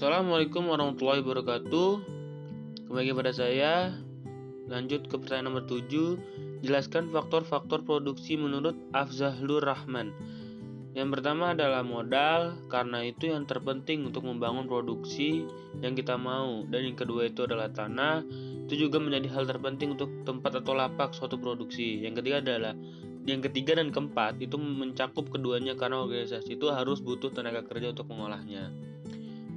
Assalamualaikum warahmatullahi wabarakatuh. Kembali kepada saya. Lanjut ke pertanyaan nomor 7. Jelaskan faktor-faktor produksi menurut Afzahlur Rahman. Yang pertama adalah modal, karena itu yang terpenting untuk membangun produksi yang kita mau. Dan yang kedua itu adalah tanah, itu juga menjadi hal terpenting untuk tempat atau lapak suatu produksi. Yang ketiga adalah yang ketiga dan keempat itu mencakup keduanya karena organisasi itu harus butuh tenaga kerja untuk mengolahnya.